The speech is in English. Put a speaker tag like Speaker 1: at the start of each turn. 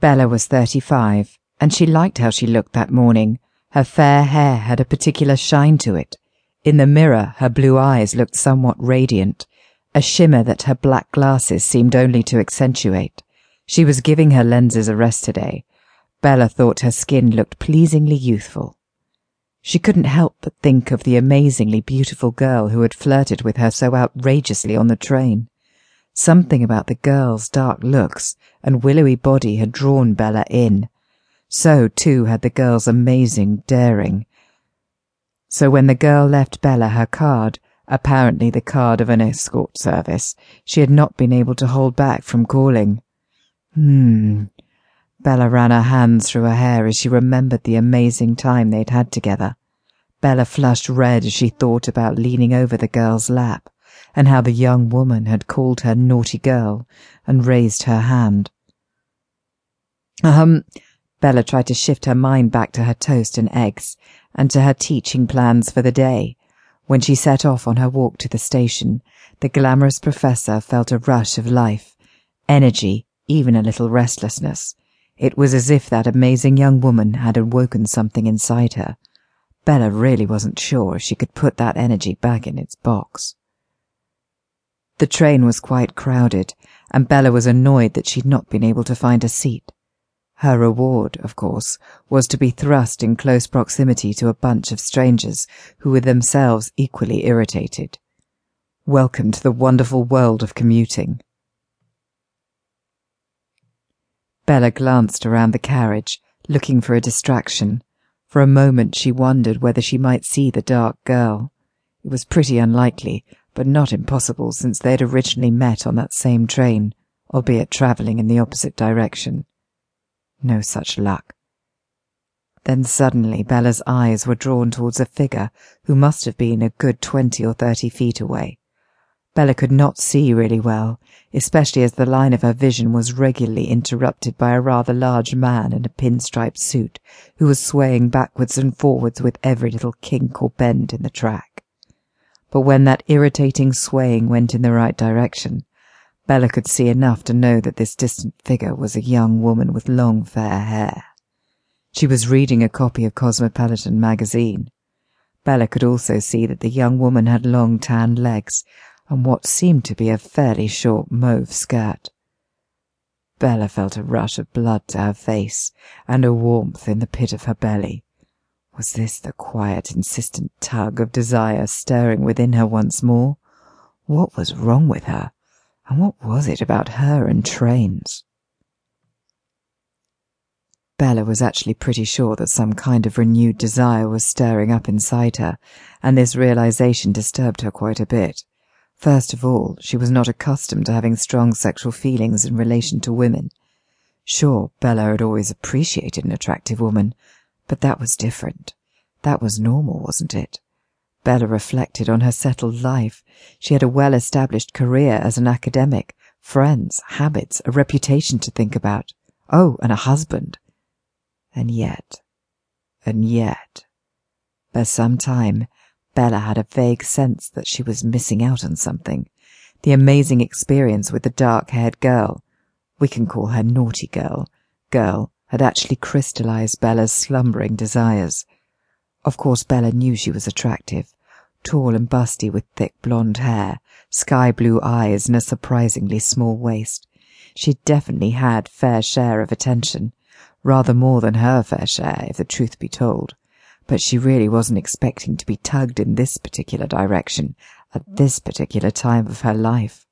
Speaker 1: Bella was thirty-five, and she liked how she looked that morning. Her fair hair had a particular shine to it. In the mirror, her blue eyes looked somewhat radiant, a shimmer that her black glasses seemed only to accentuate. She was giving her lenses a rest today. Bella thought her skin looked pleasingly youthful. She couldn't help but think of the amazingly beautiful girl who had flirted with her so outrageously on the train. Something about the girl's dark looks and willowy body had drawn Bella in. So, too, had the girl's amazing daring. So when the girl left Bella her card, apparently the card of an escort service, she had not been able to hold back from calling. Hmm. Bella ran her hands through her hair as she remembered the amazing time they'd had together. Bella flushed red as she thought about leaning over the girl's lap, and how the young woman had called her naughty girl and raised her hand. Um, Bella tried to shift her mind back to her toast and eggs, and to her teaching plans for the day. When she set off on her walk to the station, the glamorous professor felt a rush of life, energy, even a little restlessness. It was as if that amazing young woman had awoken something inside her. Bella really wasn't sure if she could put that energy back in its box. The train was quite crowded, and Bella was annoyed that she'd not been able to find a seat. Her reward, of course, was to be thrust in close proximity to a bunch of strangers who were themselves equally irritated. Welcome to the wonderful world of commuting. Bella glanced around the carriage, looking for a distraction. For a moment she wondered whether she might see the dark girl. It was pretty unlikely, but not impossible since they had originally met on that same train, albeit travelling in the opposite direction. No such luck. Then suddenly Bella's eyes were drawn towards a figure who must have been a good twenty or thirty feet away. Bella could not see really well, especially as the line of her vision was regularly interrupted by a rather large man in a pinstriped suit who was swaying backwards and forwards with every little kink or bend in the track. But when that irritating swaying went in the right direction, Bella could see enough to know that this distant figure was a young woman with long fair hair. She was reading a copy of Cosmopolitan magazine. Bella could also see that the young woman had long tanned legs and what seemed to be a fairly short mauve skirt. Bella felt a rush of blood to her face and a warmth in the pit of her belly. Was this the quiet, insistent tug of desire stirring within her once more? What was wrong with her? And what was it about her and trains? Bella was actually pretty sure that some kind of renewed desire was stirring up inside her, and this realization disturbed her quite a bit. First of all, she was not accustomed to having strong sexual feelings in relation to women. Sure, Bella had always appreciated an attractive woman, but that was different. That was normal, wasn't it? Bella reflected on her settled life. She had a well established career as an academic, friends, habits, a reputation to think about. Oh, and a husband. And yet, and yet, for some time, Bella had a vague sense that she was missing out on something. The amazing experience with the dark haired girl, we can call her naughty girl, girl, had actually crystallized Bella's slumbering desires. Of course, Bella knew she was attractive, tall and busty with thick blonde hair, sky blue eyes, and a surprisingly small waist. She definitely had fair share of attention, rather more than her fair share, if the truth be told. But she really wasn't expecting to be tugged in this particular direction at this particular time of her life.